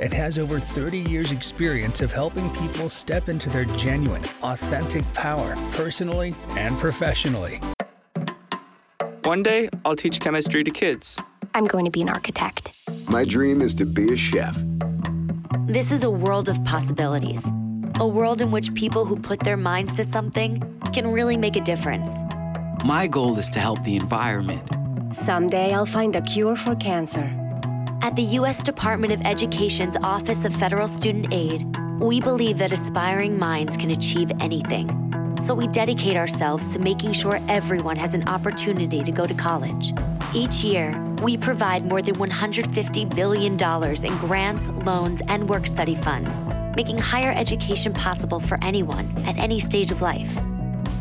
and has over 30 years' experience of helping people step into their genuine, authentic power, personally and professionally. One day, I'll teach chemistry to kids. I'm going to be an architect. My dream is to be a chef. This is a world of possibilities a world in which people who put their minds to something can really make a difference. My goal is to help the environment. Someday I'll find a cure for cancer. At the U.S. Department of Education's Office of Federal Student Aid, we believe that aspiring minds can achieve anything. So we dedicate ourselves to making sure everyone has an opportunity to go to college. Each year, we provide more than $150 billion in grants, loans, and work study funds making higher education possible for anyone at any stage of life.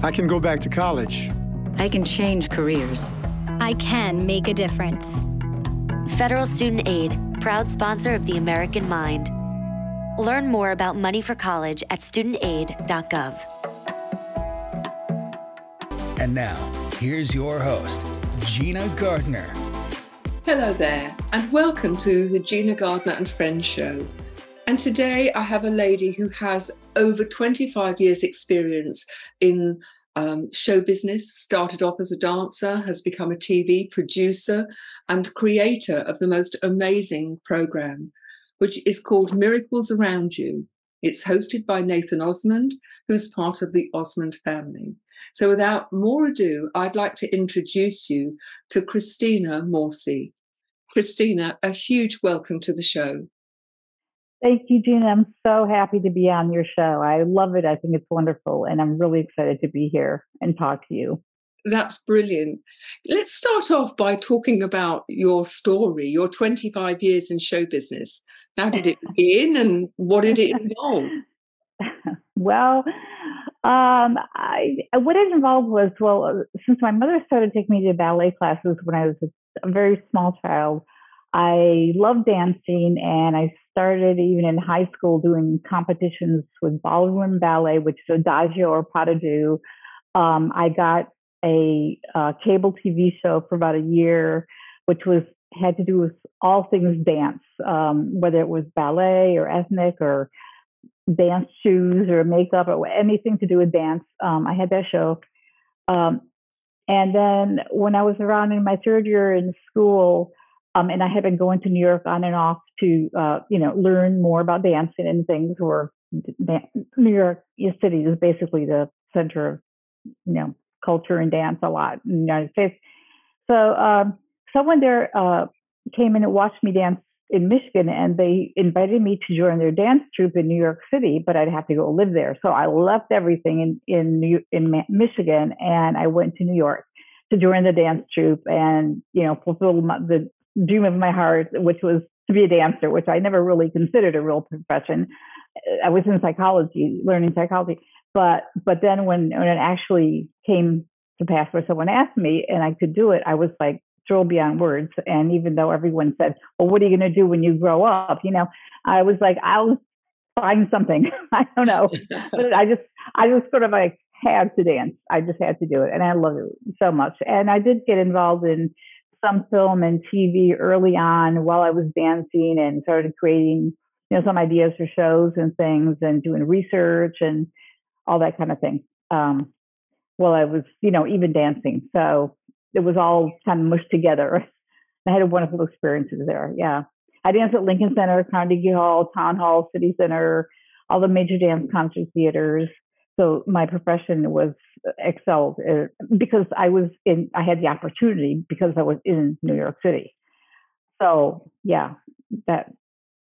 I can go back to college. I can change careers. I can make a difference. Federal Student Aid, proud sponsor of the American Mind. Learn more about money for college at studentaid.gov. And now, here's your host, Gina Gardiner. Hello there, and welcome to the Gina Gardiner and Friends show. And today I have a lady who has over 25 years' experience in um, show business, started off as a dancer, has become a TV producer and creator of the most amazing program, which is called Miracles Around You. It's hosted by Nathan Osmond, who's part of the Osmond family. So, without more ado, I'd like to introduce you to Christina Morsey. Christina, a huge welcome to the show. Thank you, Gina. I'm so happy to be on your show. I love it. I think it's wonderful. And I'm really excited to be here and talk to you. That's brilliant. Let's start off by talking about your story, your 25 years in show business. How did it begin and what did it involve? well, um, I, what it involved was well, since my mother started taking me to ballet classes when I was a, a very small child, I love dancing and I started even in high school doing competitions with ballroom ballet, which is adagio or pas de deux. Um, I got a, a cable TV show for about a year, which was had to do with all things dance, um, whether it was ballet or ethnic or dance shoes or makeup or anything to do with dance. Um, I had that show. Um, and then when I was around in my third year in school, um, and I had been going to New York on and off to, uh, you know, learn more about dancing and things. Where New York City is basically the center of, you know, culture and dance a lot in the United States. So um, someone there uh, came in and watched me dance in Michigan, and they invited me to join their dance troupe in New York City, but I'd have to go live there. So I left everything in in New, in Michigan, and I went to New York to join the dance troupe and you know fulfill my, the dream of my heart, which was to be a dancer, which I never really considered a real profession. I was in psychology, learning psychology, but but then when when it actually came to pass, where someone asked me and I could do it, I was like thrilled beyond words. And even though everyone said, "Well, what are you going to do when you grow up?" You know, I was like, "I'll find something." I don't know, but I just I just sort of like had to dance. I just had to do it, and I love it so much. And I did get involved in some film and TV early on while I was dancing and started creating, you know, some ideas for shows and things and doing research and all that kind of thing. Um, while I was, you know, even dancing. So it was all kind of mushed together. I had a wonderful experiences there. Yeah. I danced at Lincoln Center, Carnegie Hall, Town Hall, City Center, all the major dance concert theaters so my profession was excelled uh, because I was in, I had the opportunity because I was in New York City. So yeah, that.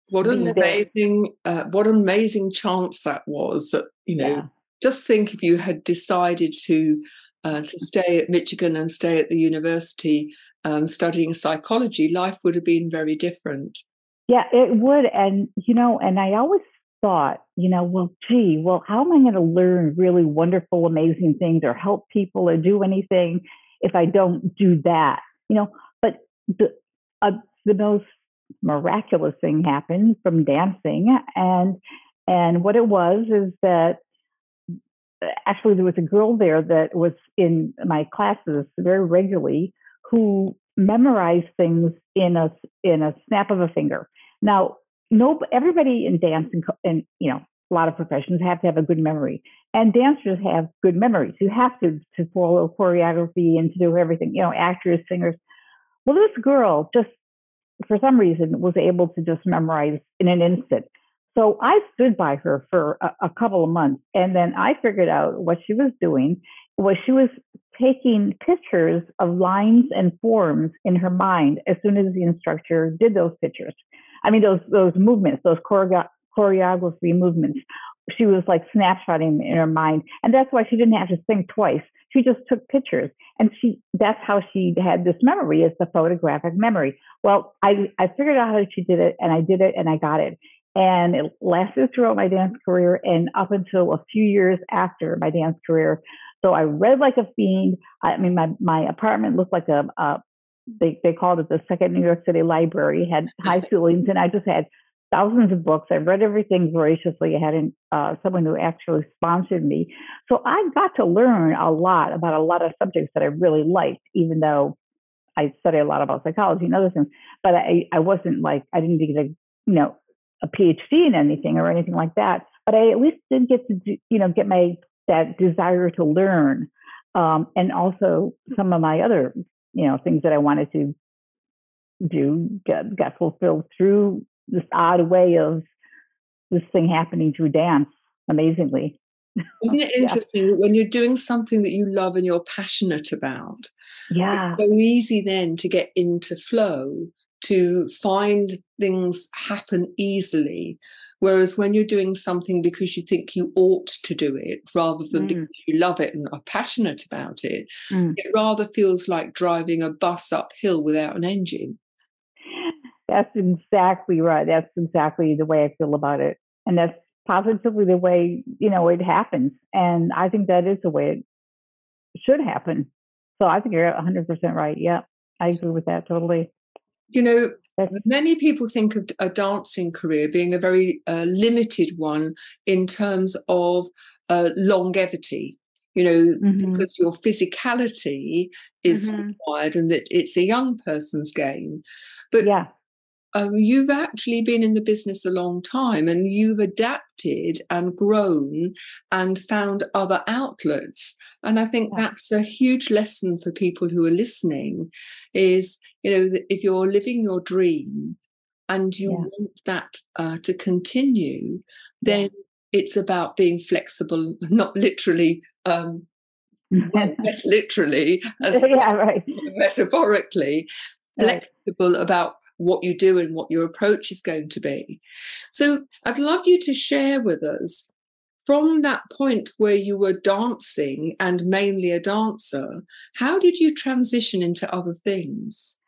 What an amazing, uh, what an amazing chance that was that, you know, yeah. just think if you had decided to, uh, to stay at Michigan and stay at the university um, studying psychology, life would have been very different. Yeah, it would. And, you know, and I always thought, you know, well, gee, well, how am I going to learn really wonderful, amazing things or help people or do anything if I don't do that? You know, but the uh, the most miraculous thing happened from dancing, and and what it was is that actually there was a girl there that was in my classes very regularly who memorized things in a in a snap of a finger. Now, no, everybody in dance and, and you know a lot of professions have to have a good memory, and dancers have good memories. You have to to follow choreography and to do everything. You know, actors, singers. Well, this girl just for some reason was able to just memorize in an instant. So I stood by her for a, a, couple of months, and then I figured out what she was doing was she was taking pictures of lines and forms in her mind as soon as the instructor did those pictures. I mean, those those movements, those choreo- choreography movements. She was like snapshotting in her mind, and that's why she didn't have to think twice. She just took pictures, and she that's how she had this memory is the photographic memory. Well, I I figured out how she did it, and I did it, and I got it. And it lasted throughout my dance career and up until a few years after my dance career. So I read like a fiend. I mean, my, my apartment looked like a, a they, they called it the second New York City library, had high ceilings, and I just had thousands of books. I read everything voraciously. I had uh, someone who actually sponsored me. So I got to learn a lot about a lot of subjects that I really liked, even though I studied a lot about psychology and other things. But I, I wasn't like, I didn't get a, you know, a PhD in anything or anything like that, but I at least did get to you know get my that desire to learn, um, and also some of my other you know things that I wanted to do got, got fulfilled through this odd way of this thing happening through dance. Amazingly, isn't it interesting yeah. when you're doing something that you love and you're passionate about? Yeah, it's so easy then to get into flow to find things happen easily. Whereas when you're doing something because you think you ought to do it rather than mm. because you love it and are passionate about it, mm. it rather feels like driving a bus uphill without an engine. That's exactly right. That's exactly the way I feel about it. And that's positively the way, you know, it happens. And I think that is the way it should happen. So I think you're 100% right. Yeah, I agree with that totally. You know, many people think of a dancing career being a very uh, limited one in terms of uh, longevity. You know, mm-hmm. because your physicality is mm-hmm. required and that it's a young person's game. But yeah. Um, you've actually been in the business a long time and you've adapted and grown and found other outlets. And I think yeah. that's a huge lesson for people who are listening is you know if you're living your dream and you yeah. want that uh, to continue then it's about being flexible not literally um less literally as yeah, right. metaphorically right. flexible about what you do and what your approach is going to be so i'd love you to share with us from that point where you were dancing and mainly a dancer, how did you transition into other things?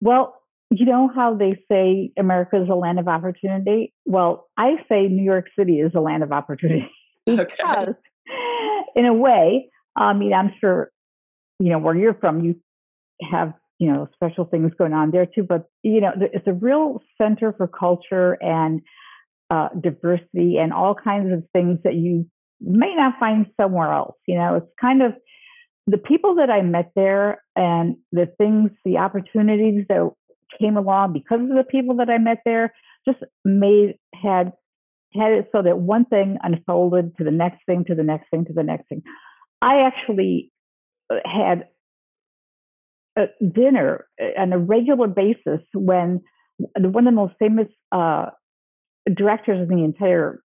Well, you know how they say America is a land of opportunity? Well, I say New York City is a land of opportunity because, okay. in a way, I mean, I'm sure, you know, where you're from, you have, you know, special things going on there too. But, you know, it's a real center for culture and uh, diversity and all kinds of things that you may not find somewhere else. You know, it's kind of the people that I met there and the things, the opportunities that came along because of the people that I met there just made had had it so that one thing unfolded to the next thing to the next thing to the next thing. I actually uh, had dinner on a regular basis when one of the most famous uh, directors in the entire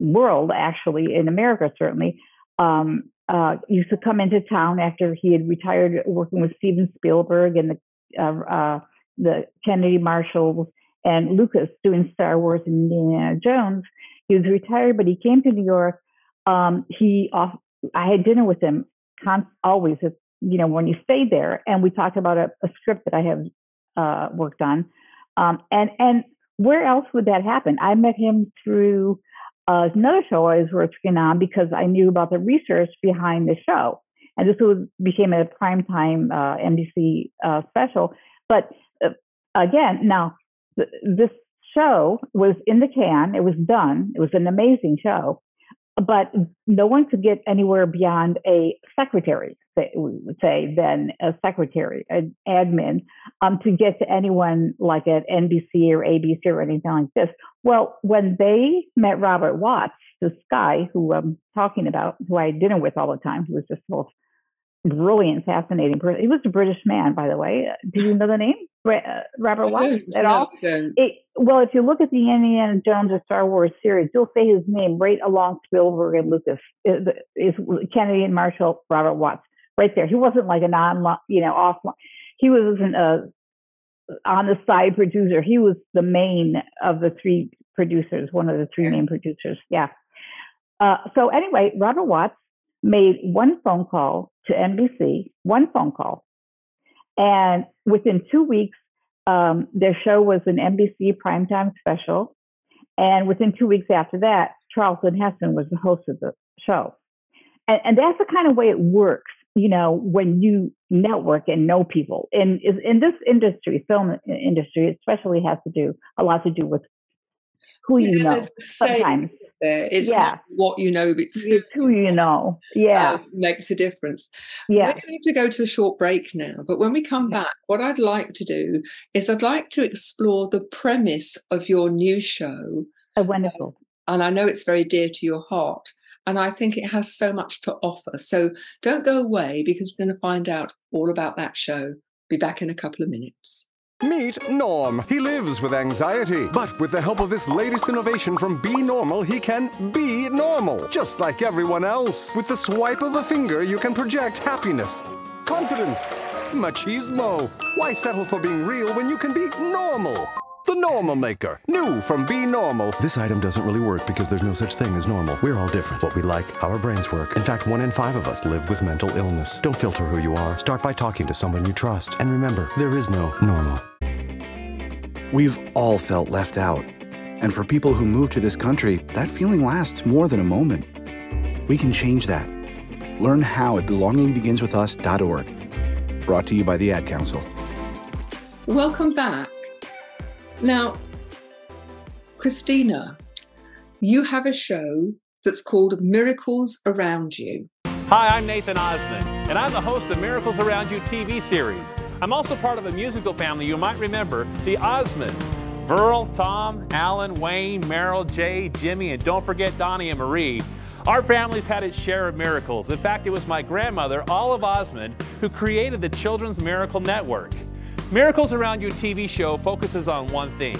world, actually, in America, certainly, um, uh, used to come into town after he had retired working with Steven Spielberg and the, uh, uh, the Kennedy Marshalls and Lucas doing Star Wars and Indiana Jones. He was retired, but he came to New York. Um, he off, I had dinner with him always, you know, when you stayed there, and we talked about a, a script that I have uh, worked on. Um, and and where else would that happen? I met him through uh, another show I was working on because I knew about the research behind the show. And this was, became a primetime uh, NBC uh, special. But uh, again, now th- this show was in the can, it was done, it was an amazing show but no one could get anywhere beyond a secretary, we would say, then a secretary, an admin, um, to get to anyone like at NBC or ABC or anything like this. Well, when they met Robert Watts, this guy who I'm talking about, who I had dinner with all the time, who was just most brilliant, fascinating person. He was a British man, by the way. Do you know the name? Uh, Robert Watts at all? It, well, if you look at the Indiana Jones or Star Wars series, you'll say his name right along Spielberg and Lucas. Is, is Kennedy and Marshall Robert Watts right there? He wasn't like a non, you know, off. He wasn't uh, on the side producer. He was the main of the three producers, one of the three main producers. Yeah. Uh, so anyway, Robert Watts made one phone call to NBC, one phone call, and within two weeks, um, their show was an NBC primetime special. And within two weeks after that, Charlton Heston was the host of the show. And, and that's the kind of way it works, you know, when you network and know people. And in this industry, film industry, especially has to do a lot to do with who you, you know, sometimes there. It's yeah. what you know, it's who, who you know. Yeah. Uh, makes a difference. Yeah. We're going to go to a short break now, but when we come back, what I'd like to do is I'd like to explore the premise of your new show. Oh, wonderful. and I know it's very dear to your heart. And I think it has so much to offer. So don't go away because we're going to find out all about that show. Be back in a couple of minutes. Meet Norm. He lives with anxiety, but with the help of this latest innovation from Be Normal, he can be normal, just like everyone else. With the swipe of a finger, you can project happiness, confidence, machismo. Why settle for being real when you can be normal? The Normal Maker. New from Be Normal. This item doesn't really work because there's no such thing as normal. We're all different. What we like, how our brains work. In fact, one in five of us live with mental illness. Don't filter who you are. Start by talking to someone you trust. And remember, there is no normal. We've all felt left out. And for people who move to this country, that feeling lasts more than a moment. We can change that. Learn how at belongingbeginswithus.org. Brought to you by the Ad Council. Welcome back. Now, Christina, you have a show that's called Miracles Around You. Hi, I'm Nathan Osmond, and I'm the host of Miracles Around You TV series. I'm also part of a musical family you might remember, the Osmonds. Virl, Tom, Alan, Wayne, Merrill, Jay, Jimmy, and don't forget Donnie and Marie. Our family's had its share of miracles. In fact, it was my grandmother, Olive Osmond, who created the Children's Miracle Network. Miracles Around You TV show focuses on one thing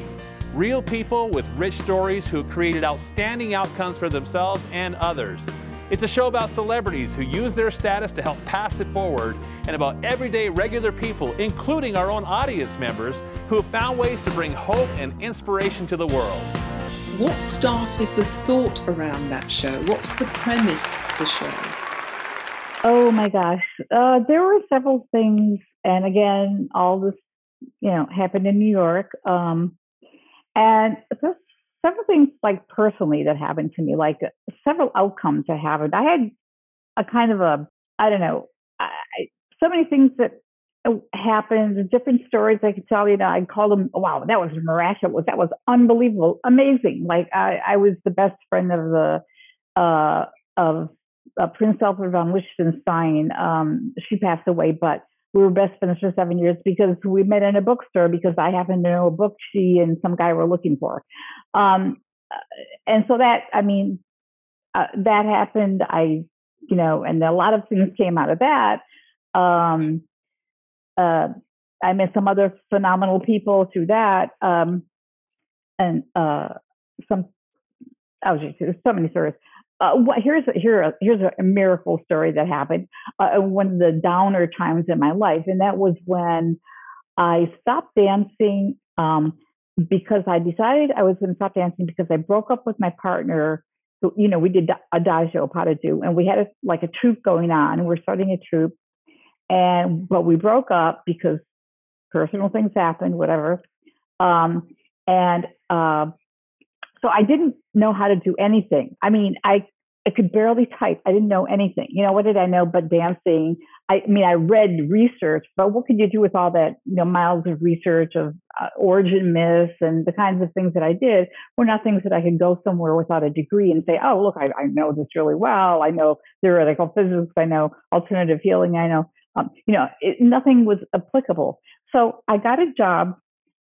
real people with rich stories who created outstanding outcomes for themselves and others. It's a show about celebrities who use their status to help pass it forward and about everyday regular people, including our own audience members, who have found ways to bring hope and inspiration to the world. What started the thought around that show? What's the premise of the show? Oh my gosh. Uh, there were several things and again, all this, you know, happened in New York. Um, and there's several things like personally that happened to me, like several outcomes that happened. I had a kind of a, I don't know, I, so many things that uh, happened, different stories I could tell. You know, I call them, wow, that was miraculous. That was unbelievable, amazing. Like I, I was the best friend of the uh, of uh, Prince Albert von Liechtenstein. Um, she passed away, but we were best friends for seven years because we met in a bookstore because I happened to know a book she and some guy were looking for. Um, uh, and so that, I mean, uh, that happened. I, you know, and a lot of things came out of that. Um, uh, I met some other phenomenal people through that. Um, and uh, some, oh, geez, there's so many stories uh, what, here's a, here here's a miracle story that happened uh, one of the downer times in my life, and that was when I stopped dancing um, because I decided I was going to stop dancing because I broke up with my partner. So, you know, we did adagio deux, and we had a, like a troupe going on. We're starting a troupe, and but we broke up because personal things happened, whatever. Um, and uh, so I didn't know how to do anything. I mean, I I could barely type. I didn't know anything. You know, what did I know but dancing? I, I mean, I read research, but what could you do with all that, you know, miles of research of uh, origin myths and the kinds of things that I did were not things that I could go somewhere without a degree and say, oh, look, I, I know this really well. I know theoretical physics. I know alternative healing. I know, um, you know, it, nothing was applicable. So I got a job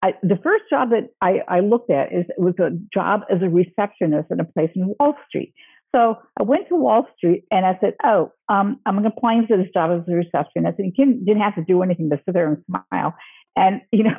I, the first job that I, I, looked at is was a job as a receptionist in a place in Wall Street. So I went to Wall Street and I said, "Oh, um, I'm applying for this job as a receptionist." And you didn't have to do anything but sit there and smile. And you know,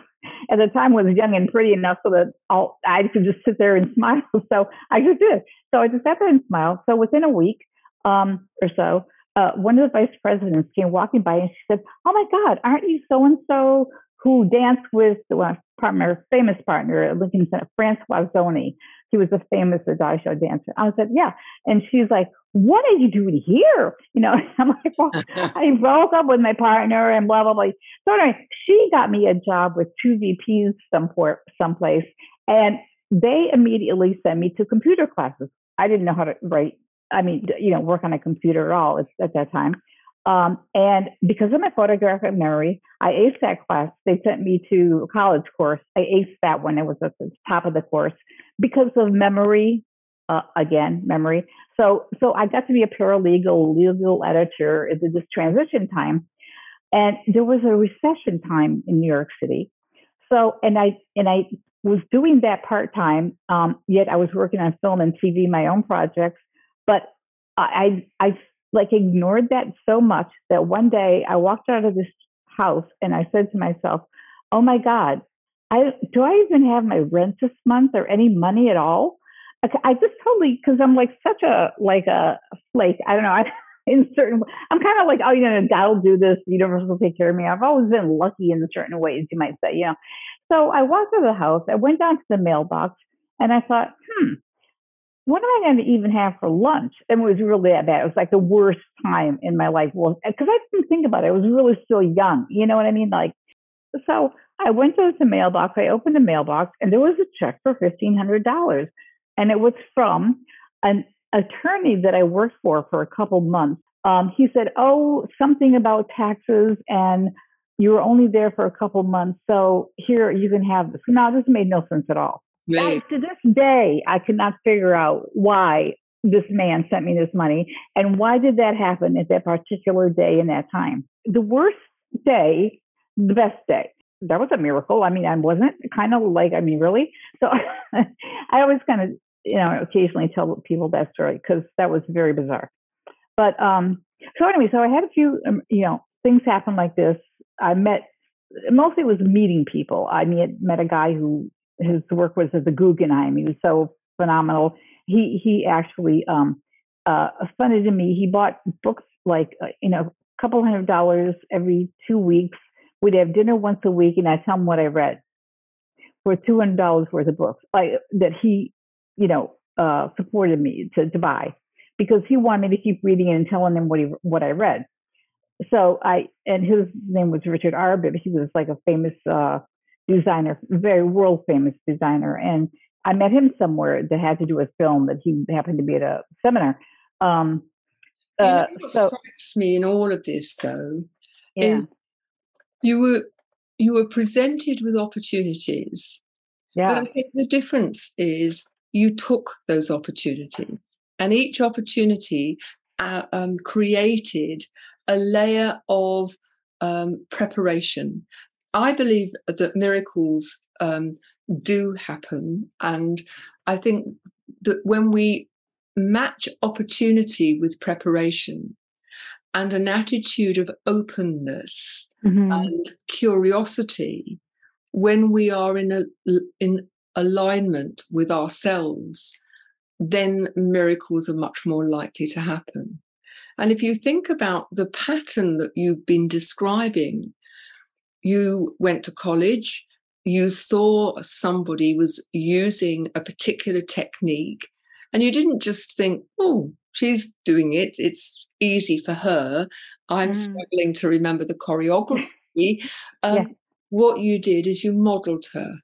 at the time, I was young and pretty enough so that I'll, I could just sit there and smile. So I just did. So I just sat there and smiled. So within a week um, or so, uh, one of the vice presidents came walking by and she said, "Oh my God, aren't you so and so who danced with the partner, famous partner at Lincoln Center, Francois Zoni?" He was a famous Adagio dancer. I said, yeah. And she's like, what are you doing here? You know, I'm like, well, I broke up with my partner and blah, blah, blah. So anyway, she got me a job with two VPs somewhere, someplace. And they immediately sent me to computer classes. I didn't know how to write, I mean, you know, work on a computer at all at that time. Um, and because of my photographic memory, I aced that class. They sent me to a college course. I aced that one. It was at the top of the course because of memory. Uh, again, memory. So, so I got to be a paralegal, legal editor at this transition time, and there was a recession time in New York City. So, and I and I was doing that part time. Um, yet I was working on film and TV, my own projects. But I I like ignored that so much that one day I walked out of this house and I said to myself, "Oh my God, I do I even have my rent this month or any money at all?" I just totally because I'm like such a like a flake. I don't know. I, in certain, I'm kind of like, oh, you know, God will do this. The universe will take care of me. I've always been lucky in certain ways, you might say, you know. So I walked out of the house. I went down to the mailbox, and I thought, hmm, what am I going to even have for lunch? And it was really that bad. It was like the worst time in my life. Well, because I didn't think about it. I was really still young. You know what I mean? Like, so I went to the mailbox. I opened the mailbox, and there was a check for fifteen hundred dollars, and it was from an attorney that I worked for for a couple months. Um, he said, "Oh, something about taxes, and you were only there for a couple months, so here you can have this." Now, this made no sense at all. I, to this day, I cannot figure out why this man sent me this money and why did that happen at that particular day in that time. The worst day, the best day. That was a miracle. I mean, I wasn't kind of like, I mean, really. So I always kind of, you know, occasionally tell people that story because that was very bizarre. But um, so anyway, so I had a few, um, you know, things happen like this. I met mostly it was meeting people. I mean, met a guy who his work was at the Guggenheim. He was so phenomenal. He he actually um, uh, funded me. He bought books like uh, you know a couple hundred dollars every two weeks. We'd have dinner once a week, and I tell him what I read for two hundred dollars worth of books like that he you know uh, supported me to to buy because he wanted me to keep reading and telling him what he what I read. So I and his name was Richard Arbib. He was like a famous uh, designer, very world famous designer. And I met him somewhere that had to do with film that he happened to be at a seminar. Um, you know, uh, what so, strikes me in all of this, though, yeah. is you were you were presented with opportunities. Yeah. But I think the difference is you took those opportunities, and each opportunity uh, um, created a layer of um, preparation I believe that miracles um, do happen. And I think that when we match opportunity with preparation and an attitude of openness mm-hmm. and curiosity, when we are in a, in alignment with ourselves, then miracles are much more likely to happen. And if you think about the pattern that you've been describing, you went to college, you saw somebody was using a particular technique, and you didn't just think, oh, she's doing it, it's easy for her. I'm mm. struggling to remember the choreography. Um, yeah. What you did is you modeled her.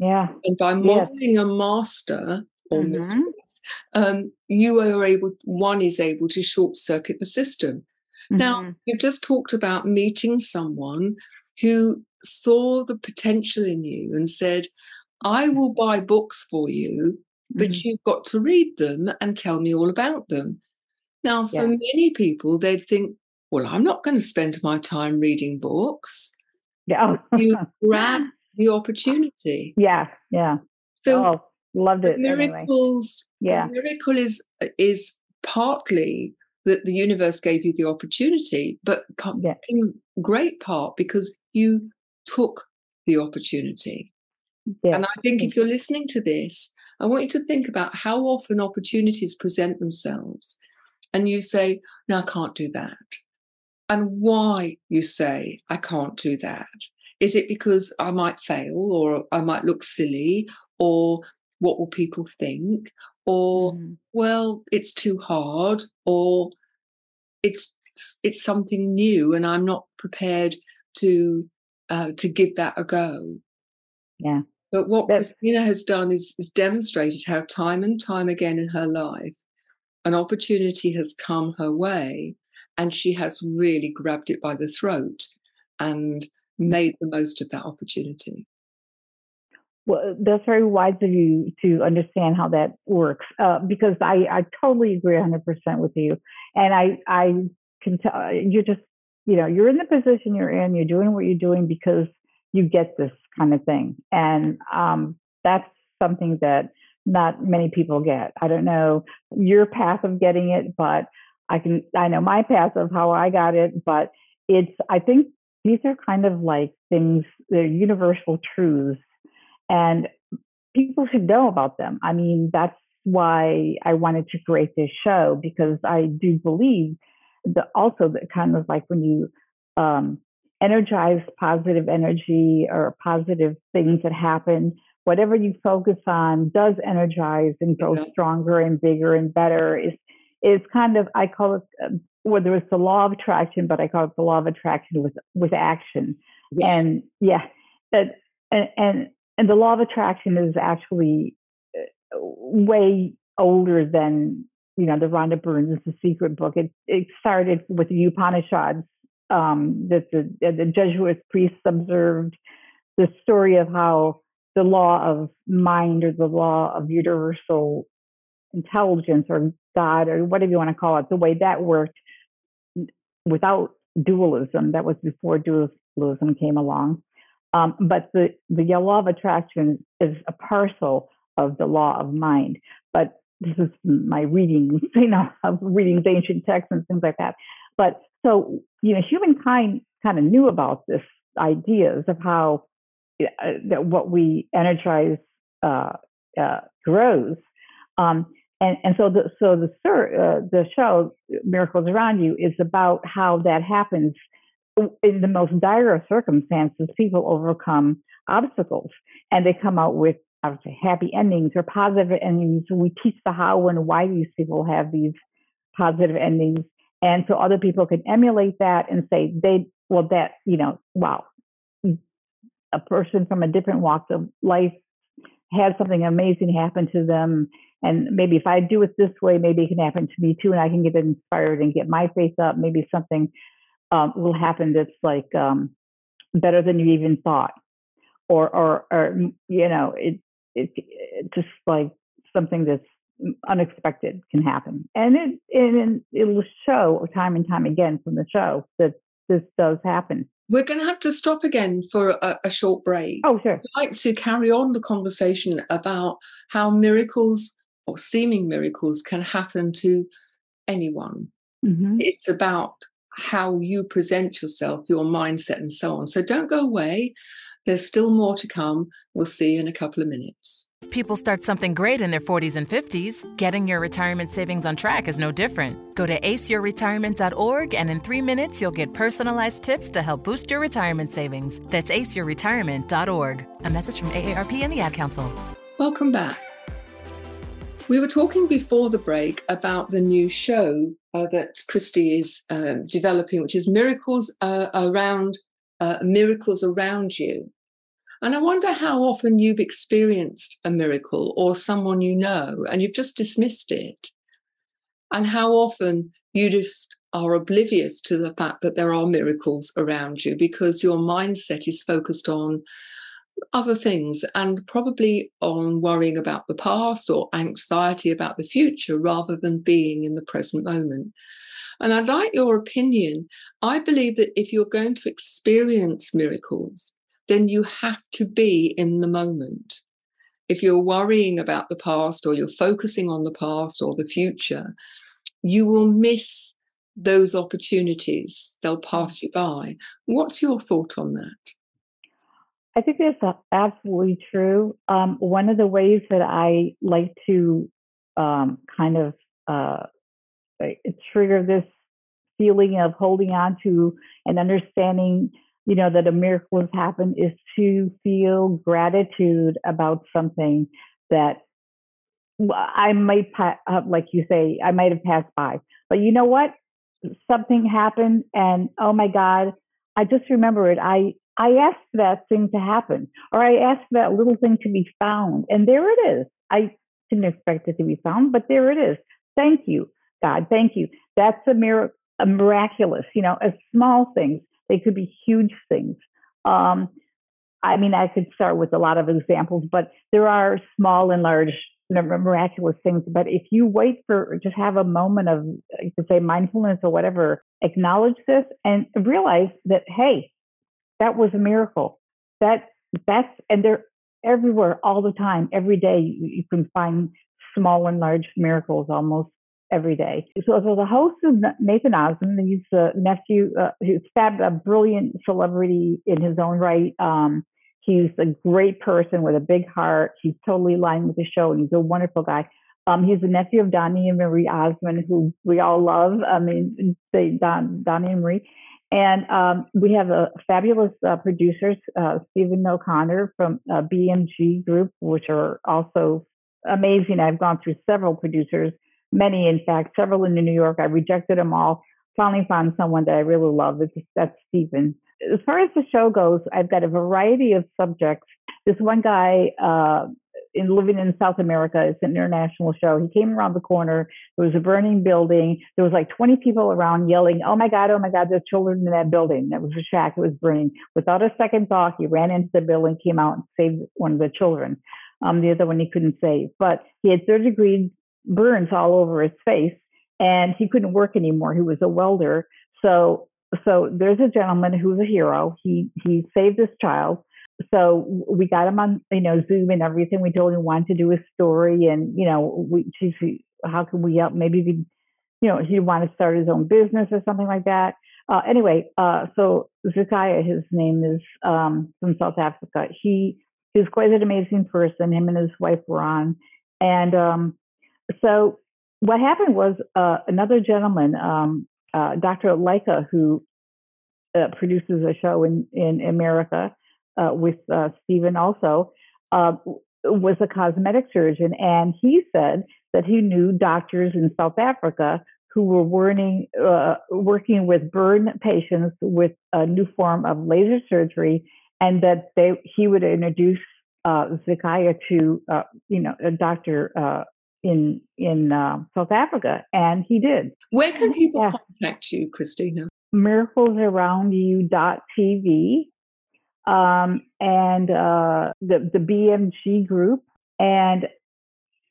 Yeah. And by modeling yes. a master or mm-hmm. mistress, um, you are able, one is able to short circuit the system. Mm-hmm. Now, you've just talked about meeting someone who saw the potential in you and said, I will buy books for you, but mm-hmm. you've got to read them and tell me all about them. Now, for yeah. many people, they'd think, well, I'm not going to spend my time reading books. Yeah. you grab the opportunity. Yeah, yeah. So oh, loved it. Miracles. Anyway. Yeah. miracle is is partly that the universe gave you the opportunity, but yeah. in great part because you took the opportunity. Yeah. And I think if you're listening to this, I want you to think about how often opportunities present themselves and you say, No, I can't do that. And why you say, I can't do that. Is it because I might fail or I might look silly or what will people think? Or, mm. well, it's too hard or it's it's something new and I'm not prepared to uh, to give that a go. Yeah. But what That's... Christina has done is, is demonstrated how time and time again in her life, an opportunity has come her way and she has really grabbed it by the throat and made the most of that opportunity. Well, that's very wise of you to understand how that works, uh, because I, I totally agree 100% with you. And I, I can tell you're just, you know, you're in the position you're in, you're doing what you're doing because you get this kind of thing. And um, that's something that not many people get. I don't know your path of getting it, but I can, I know my path of how I got it, but it's, I think these are kind of like things, they're universal truths. And people should know about them. I mean, that's why I wanted to create this show because I do believe that also that kind of like when you um, energize positive energy or positive things that happen, whatever you focus on does energize and grow stronger and bigger and better. Is is kind of I call it um, whether it's the law of attraction, but I call it the law of attraction with with action. Yes. And yeah, and, and and the law of attraction is actually uh, way older than you know the Rhonda Byrne's The Secret Book. It it started with the Upanishads um, that the the Jesuit priests observed the story of how the law of mind or the law of universal intelligence or God or whatever you want to call it, the way that worked without dualism. That was before dualism came along. Um, but the, the law of attraction is a parcel of the law of mind. But this is my reading, you know, of reading ancient texts and things like that. But so, you know, humankind kind of knew about this ideas of how uh, that what we energize uh, uh, grows. Um, and, and so the so the uh, the show miracles around you is about how that happens in the most dire of circumstances, people overcome obstacles and they come out with, I would say, happy endings or positive endings. We teach the how and why these people have these positive endings. And so other people can emulate that and say, they, well, that, you know, wow, a person from a different walk of life had something amazing happen to them. And maybe if I do it this way, maybe it can happen to me too, and I can get inspired and get my faith up. Maybe something um, will happen that's like um, better than you even thought, or or or you know it it, it just like something that's unexpected can happen, and it and it will show time and time again from the show that this does happen. We're going to have to stop again for a, a short break. Oh, sure. I'd like to carry on the conversation about how miracles or seeming miracles can happen to anyone. Mm-hmm. It's about how you present yourself, your mindset, and so on. So don't go away. There's still more to come. We'll see you in a couple of minutes. People start something great in their 40s and 50s. Getting your retirement savings on track is no different. Go to aceyourretirement.org and in three minutes you'll get personalized tips to help boost your retirement savings. That's aceyourretirement.org. A message from AARP and the Ad Council. Welcome back. We were talking before the break about the new show uh, that Christy is um, developing, which is miracles uh, around uh, miracles around you. And I wonder how often you've experienced a miracle or someone you know and you've just dismissed it. And how often you just are oblivious to the fact that there are miracles around you because your mindset is focused on other things and probably on worrying about the past or anxiety about the future rather than being in the present moment. And I'd like your opinion. I believe that if you're going to experience miracles, then you have to be in the moment. If you're worrying about the past or you're focusing on the past or the future, you will miss those opportunities. They'll pass mm. you by. What's your thought on that? I think that's absolutely true. Um, one of the ways that I like to um, kind of uh, trigger this feeling of holding on to and understanding, you know, that a miracle has happened is to feel gratitude about something that I might, uh, like you say, I might have passed by. But you know what? Something happened, and oh my God, I just remember it. I I asked that thing to happen, or I asked that little thing to be found, and there it is. I didn't expect it to be found, but there it is. Thank you, God. Thank you. That's a miracle, a miraculous. You know, as small things, they could be huge things. Um, I mean, I could start with a lot of examples, but there are small and large miraculous things. But if you wait for just have a moment of, you could say, mindfulness or whatever, acknowledge this and realize that hey, that was a miracle. That that's and they're everywhere all the time. Every day you, you can find small and large miracles almost every day. So, so the host is Nathan Osmond. He's a nephew. Uh, he's fab, a brilliant celebrity in his own right. Um, he's a great person with a big heart. He's totally aligned with the show, and he's a wonderful guy. Um, he's the nephew of Donnie and Marie Osmond, who we all love. I mean, they Don, Donnie and Marie. And um, we have a fabulous uh, producers, uh, Stephen O'Connor from uh, BMG Group, which are also amazing. I've gone through several producers, many, in fact, several in New York. I rejected them all. Finally found someone that I really love. It's, that's Stephen. As far as the show goes, I've got a variety of subjects. This one guy, uh, in living in South America. It's an international show. He came around the corner. There was a burning building. There was like 20 people around yelling, "Oh my God! Oh my God! There's children in that building." That was a shack. It was burning. Without a second thought, he ran into the building, came out, and saved one of the children. Um, the other one he couldn't save, but he had third degree burns all over his face, and he couldn't work anymore. He was a welder. So, so there's a gentleman who's a hero. He he saved this child so we got him on, you know, Zoom and everything. We told him we wanted to do a story, and you know, we how can we help? Maybe we, you know, he want to start his own business or something like that. Uh, anyway, uh, so Zekiah, his name is um, from South Africa. He he's quite an amazing person. Him and his wife were on, and um, so what happened was uh, another gentleman, um, uh, Dr. Leica, who uh, produces a show in in America uh, with uh, Stephen also, uh, was a cosmetic surgeon. And he said that he knew doctors in South Africa who were working, uh, working with burn patients with a new form of laser surgery, and that they he would introduce uh, Zekiah to uh, you know a doctor uh, in in uh, South Africa, and he did. Where can people yeah. contact you, Christina? miraclesaroundyou.tv um, and uh, the, the BMG group. And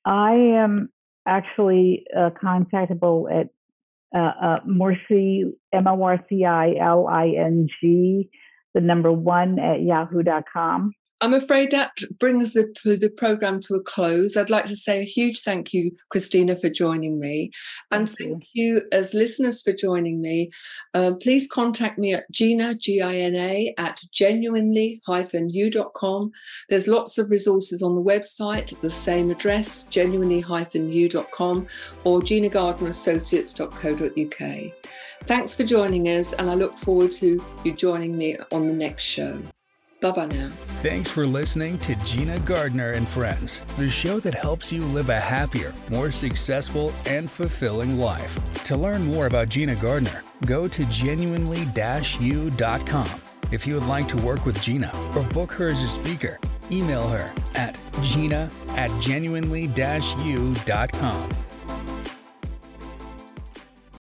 I am actually uh, contactable at uh, uh, Morci, M O R C I L I N G, the number one at yahoo.com. I'm afraid that brings the, the program to a close. I'd like to say a huge thank you, Christina, for joining me. And thank, thank you. you. as listeners for joining me. Uh, please contact me at Gina, G I N A, at genuinely-u.com. There's lots of resources on the website at the same address, genuinely-u.com, or ginagardnerassociates.co.uk. Thanks for joining us, and I look forward to you joining me on the next show. Bye bye now. Thanks for listening to Gina Gardiner and Friends, the show that helps you live a happier, more successful, and fulfilling life. To learn more about Gina Gardiner, go to genuinely-u.com If you would like to work with Gina or book her as a speaker, email her at gina at genuinely-u.com.